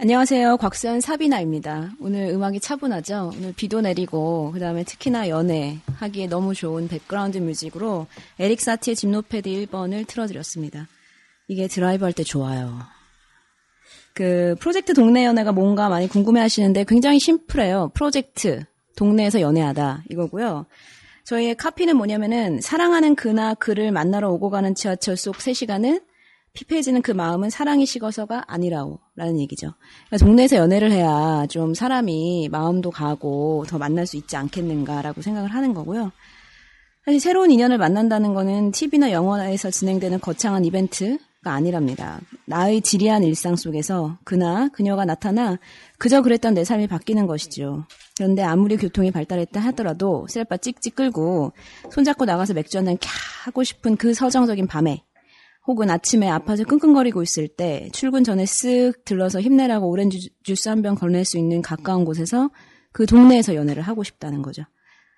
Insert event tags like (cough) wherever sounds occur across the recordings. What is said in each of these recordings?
안녕하세요. 곽수현 사비나입니다. 오늘 음악이 차분하죠? 오늘 비도 내리고, 그 다음에 특히나 연애 하기에 너무 좋은 background music으로 에릭 사티의 짐노페디 1번을 틀어드렸습니다. 이게 드라이브 할 때 좋아요. 그, 프로젝트 동네 연애가 뭔가 많이 궁금해 하시는데 굉장히 심플해요. 프로젝트, 동네에서 연애하다. 이거고요. 저희의 카피는 뭐냐면은, 사랑하는 그녀나 그를 만나러 오고 가는 지하철 속 3시간은 피폐해지는 그 마음은 사랑이 식어서가 아니라오. 라는 얘기죠. 그러니까 동네에서 연애를 해야 좀 사람이 마음도 가고 더 만날 수 있지 않겠는가라고 생각을 하는 거고요. 사실 새로운 인연을 만난다는 거는 TV나 영화에서 진행되는 거창한 이벤트가 아니랍니다. 나의 지리한 일상 속에서 그나 그녀가 나타나 그저 그랬던 내 삶이 바뀌는 것이죠. 그런데 아무리 교통이 발달했다 하더라도 셀바 찍찍 끌고 손잡고 나가서 맥주 한잔 캬 하고 싶은 그 서정적인 밤에 혹은 아침에 아파서 끙끙거리고 있을 때 출근 전에 쓱 들러서 힘내라고 오렌지 주스 한 병 건넬 수 있는 가까운 곳에서 그 동네에서 연애를 하고 싶다는 거죠.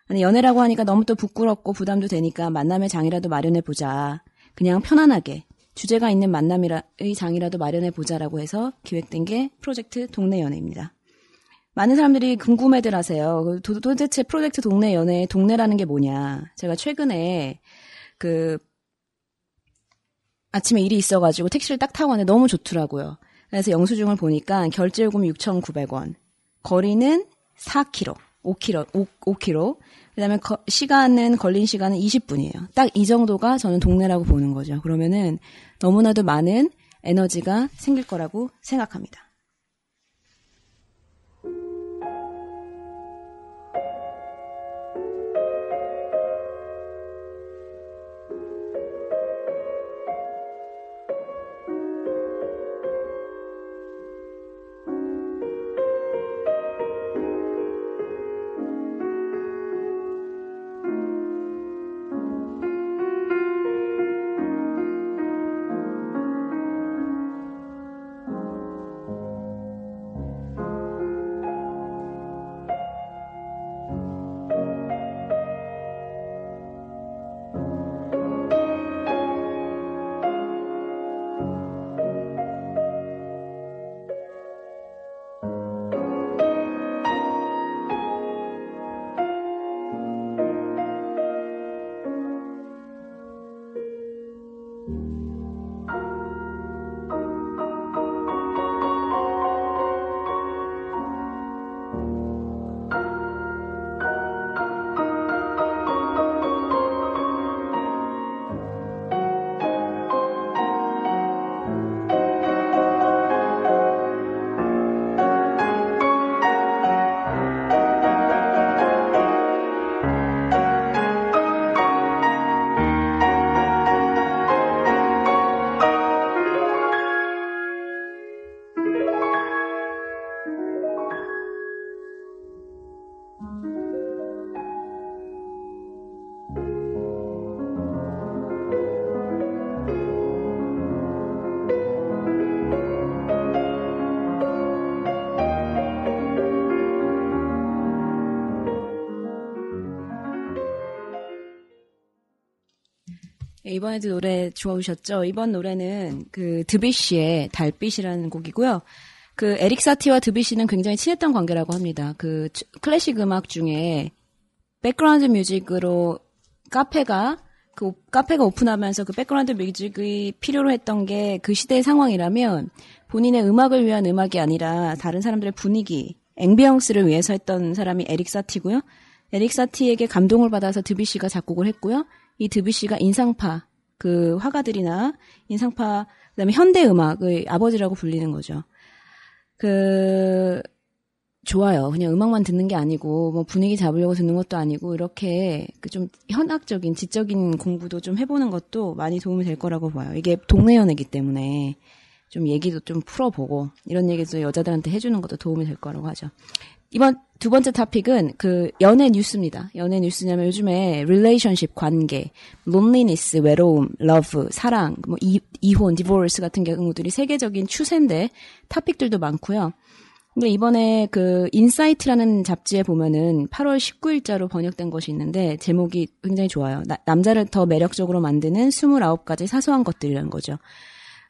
아니 연애라고 하니까 너무 또 부끄럽고 부담도 되니까 만남의 장이라도 마련해 보자. 그냥 편안하게 주제가 있는 만남의 장이라도 마련해 보자라고 해서 기획된 게 프로젝트 동네 연애입니다. 많은 사람들이 궁금해들 하세요. 도, 도대체 프로젝트 동네 연애 동네라는 게 뭐냐? 제가 최근에 그 아침에 일이 있어가지고 택시를 딱 타고 왔는데 너무 좋더라고요. 그래서 영수증을 보니까 결제 요금 6,900원. 거리는 4km, 5km, 5, 5km. 그 다음에 시간은, 걸린 시간은 20분이에요. 딱 이 정도가 저는 동네라고 보는 거죠. 그러면은 너무나도 많은 에너지가 생길 거라고 생각합니다. 이번에도 노래 좋으셨죠? 이번 노래는 그 드뷔시의 달빛이라는 곡이고요. 그 에릭 사티와 드뷔시는 굉장히 친했던 관계라고 합니다. 그 클래식 음악 중에 background music으로 카페가 그 카페가 오픈하면서 그 background music이 필요로 했던 게 그 시대의 상황이라면 본인의 음악을 위한 음악이 아니라 다른 사람들의 분위기, 앵비영스를 위해서 했던 사람이 에릭 사티고요. 에릭 사티에게 감동을 받아서 드비시가 작곡을 했고요. 이 드비시가 인상파 그 화가들이나 인상파 그다음에 현대 음악의 아버지라고 불리는 거죠. 그 좋아요. 그냥 음악만 듣는 게 아니고 뭐 분위기 잡으려고 듣는 것도 아니고 이렇게 그 좀 현학적인 지적인 공부도 좀 해보는 것도 많이 도움이 될 거라고 봐요. 이게 동네 연애기 때문에 좀 얘기도 좀 풀어보고 이런 얘기도 여자들한테 해주는 것도 도움이 될 거라고 하죠. 이번 두 번째 토픽은 그 연애 뉴스입니다. 연애 뉴스냐면 요즘에 relationship 관계, loneliness, 외로움, love, 사랑, 뭐 이, 이혼, divorce 같은 경우들이 세계적인 추세인데 토픽들도 많고요. 근데 이번에 그 인사이트라는 잡지에 보면은 8월 19일자로 번역된 것이 있는데 제목이 굉장히 좋아요. 나, 남자를 더 매력적으로 만드는 29가지 사소한 것들이라는 거죠.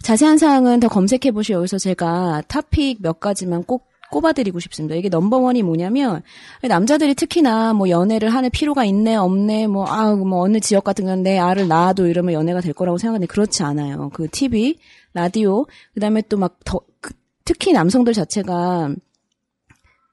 자세한 사항은 더 검색해 보시고 여기서 제가 토픽 몇 가지만 꼭 꼽아드리고 싶습니다. 이게 number one이 뭐냐면 남자들이 특히나 뭐 연애를 하는 필요가 있네 없네 뭐 아 뭐 어느 지역 같은 건 내 아를 낳아도 이러면 연애가 될 거라고 생각하는데 그렇지 않아요. 그 TV, 라디오 그다음에 또 막더그 특히 남성들 자체가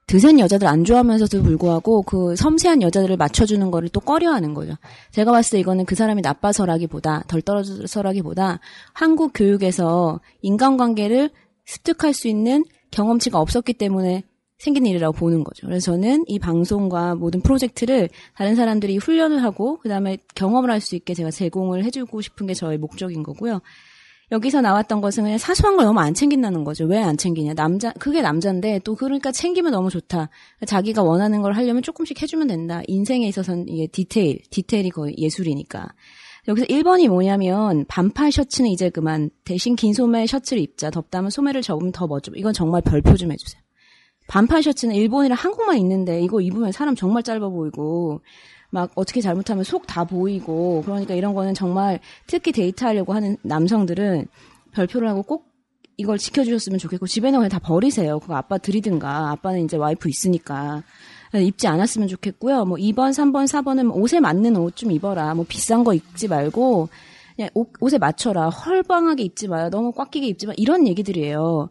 드센 여자들 안 좋아하면서도 불구하고 그 섬세한 여자들을 맞춰주는 거를 또 꺼려하는 거죠. 제가 봤을 때 이거는 그 사람이 나빠서라기보다 덜 떨어져서라기보다 한국 교육에서 인간관계를 습득할 수 있는 경험치가 없었기 때문에 생긴 일이라고 보는 거죠. 그래서 저는 이 방송과 모든 프로젝트를 다른 사람들이 훈련을 하고 그다음에 경험을 할 수 있게 제가 제공을 해주고 싶은 게 저의 목적인 거고요. 여기서 나왔던 것은 그냥 사소한 걸 너무 안 챙긴다는 거죠. 왜 안 챙기냐? 남자, 그게 남자인데 또 그러니까 챙기면 너무 좋다. 자기가 원하는 걸 하려면 조금씩 해주면 된다. 인생에 있어서는 이게 디테일, 디테일이 거의 예술이니까. 여기서 1번이 뭐냐면 반팔 셔츠는 이제 그만 대신 긴 소매 셔츠를 입자. 덥다면 소매를 접으면 더 멋져. 이건 정말 별표 좀 해주세요. 반팔 셔츠는 일본이랑 한국만 있는데 이거 입으면 사람 정말 짧아 보이고 막 어떻게 잘못하면 속 다 보이고 그러니까 이런 거는 정말 특히 데이트하려고 하는 남성들은 별표를 하고 꼭 이걸 지켜주셨으면 좋겠고 집에는 그냥 다 버리세요. 그거 아빠 드리든가 아빠는 이제 와이프 있으니까 입지 않았으면 좋겠고요. 뭐 2번, 3번, 4번은 옷에 맞는 옷 좀 입어라. 뭐 비싼 거 입지 말고 그냥 옷, 옷에 맞춰라. 헐방하게 입지 마요. 너무 꽉 끼게 입지 마. 이런 얘기들이에요.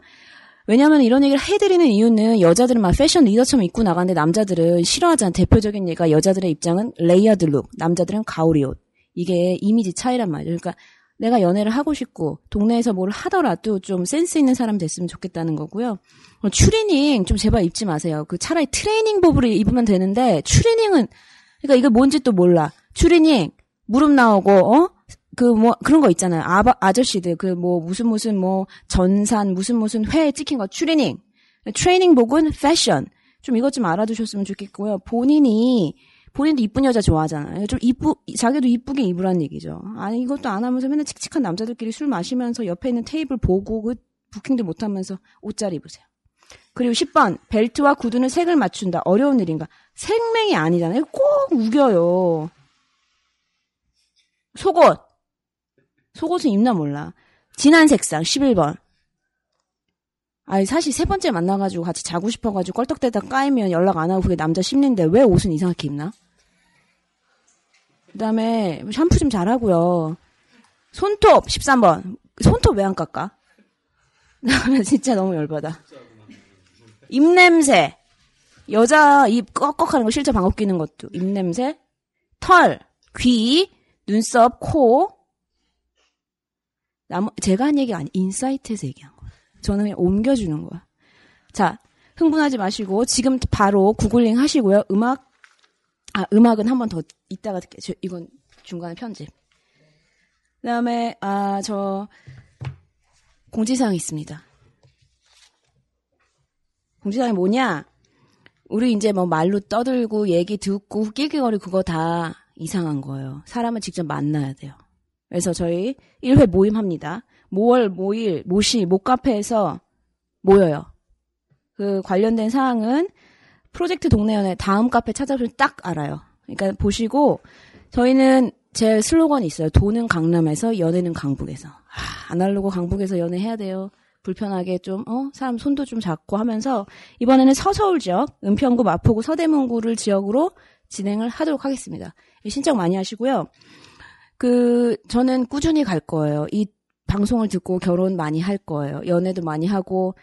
왜냐하면 이런 얘기를 해드리는 이유는 여자들은 막 패션 리더처럼 입고 나가는데 남자들은 싫어하잖아. 대표적인 예가 여자들의 입장은 layered look, 남자들은 가오리 옷. 이게 이미지 차이란 말이에요. 그러니까 내가 연애를 하고 싶고 동네에서 뭘 하더라도 좀 센스 있는 사람 됐으면 좋겠다는 거고요. 어, 추리닝 좀 제발 입지 마세요. 그 차라리 트레이닝 복을 입으면 되는데 추리닝은 그러니까 이거 뭔지 또 몰라. 추리닝 무릎 나오고 어? 그 뭐 그런 거 있잖아요. 아 아저씨들 그 뭐 무슨 무슨 뭐 전산 무슨 무슨 회 찍힌 거 추리닝. 트레이닝 복은 패션. 좀 이것 좀 알아두셨으면 좋겠고요. 본인이 본인도 이쁜 여자 좋아하잖아요. 좀 이쁘, 자기도 이쁘게 입으란 얘기죠. 아니, 이것도 안 하면서 맨날 칙칙한 남자들끼리 술 마시면서 옆에 있는 테이블 보고 그 부킹도 못 하면서 옷 잘 입으세요. 그리고 10번, 벨트와 구두는 색을 맞춘다. 어려운 일인가? 생맹이 아니잖아요. 꼭 우겨요. 속옷. 속옷은 입나 몰라. 진한 색상, 11번. 아니, 사실 세 번째 만나가지고 같이 자고 싶어가지고 껄떡대다 까이면 연락 안 하고 그게 남자 심리인데 왜 옷은 이상하게 입나? 그 다음에 샴푸 좀 잘하고요. 손톱, 13번. 손톱 왜 안 깎아? (laughs) 나 진짜 너무 열받아. 입냄새. 여자 입 꺽꺽하는 거 실제 방귀 끼는 것도. 입냄새. 털, 귀, 눈썹, 코. 남, 제가 한 얘기가 아니, 인사이트에서 얘기한 거야. 저는 그냥 옮겨주는 거야. 자, 흥분하지 마시고, 지금 바로 구글링 하시고요. 음악, 아, 음악은 한 번 더 이따가 듣게. 저, 이건 중간에 편집. 그 다음에, 아, 저, 공지사항이 있습니다. 공지사항이 뭐냐? 우리 이제 뭐 말로 떠들고 얘기 듣고 끼기거리 그거 다 이상한 거예요. 사람을 직접 만나야 돼요. 그래서 저희 1회 모임 합니다. 모월, 모일, 모시, 모카페에서 모여요. 그 관련된 사항은 프로젝트 동네연애 다음 카페 찾아보면 딱 알아요. 그러니까 보시고 저희는 제 슬로건이 있어요. 돈은 강남에서, 연애는 강북에서. 아, 아날로그 강북에서 연애해야 돼요. 불편하게 좀, 어, 사람 손도 좀 잡고 하면서, 이번에는 서서울 지역, 은평구, 마포구, 서대문구를 지역으로 진행을 하도록 하겠습니다. 신청 많이 하시고요. 그, 저는 꾸준히 갈 거예요. 이 방송을 듣고 결혼 많이 할 거예요. 연애도 많이 하고,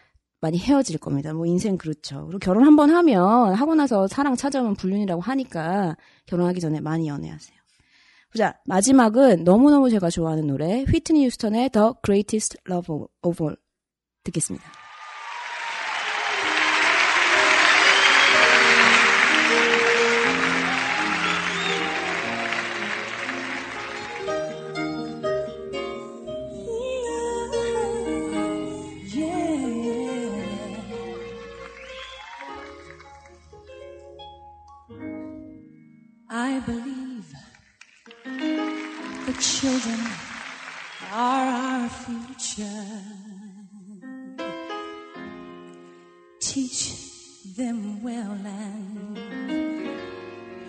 많이 헤어질 겁니다. 뭐 인생 그렇죠. 그리고 결혼 한 번 하면 하고 나서 사랑 찾아오면 불륜이라고 하니까 결혼하기 전에 많이 연애하세요. 자, 마지막은 너무너무 제가 좋아하는 노래 휘트니 휴스턴의 The Greatest Love of All 듣겠습니다. Children are our future. Teach them well and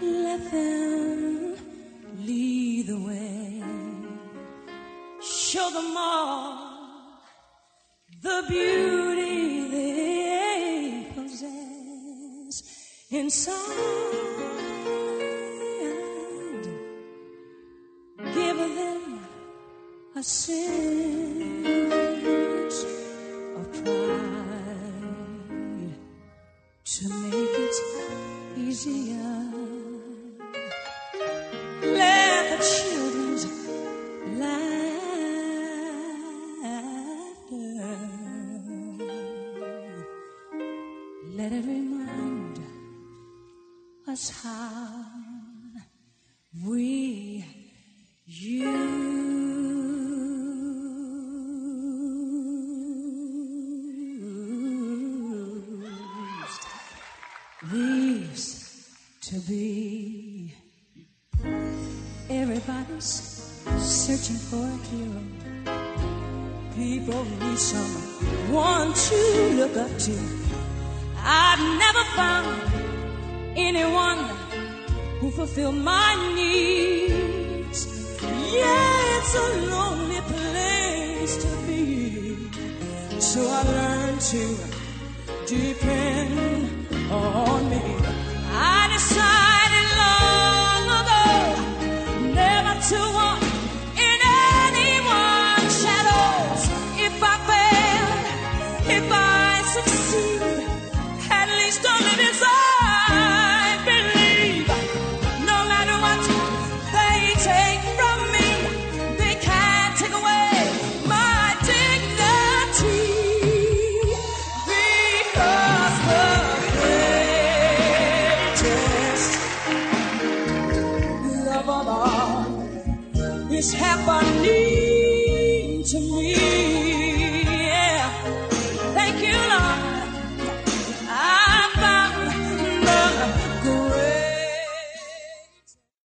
let them lead the way. Show them all the beauty they possess inside. 夕阳 Searching for a hero. People need someone to look up to. I've never found anyone who fulfilled my needs. Yeah, it's a lonely place to be. So I learned to depend on me. I decided is happening.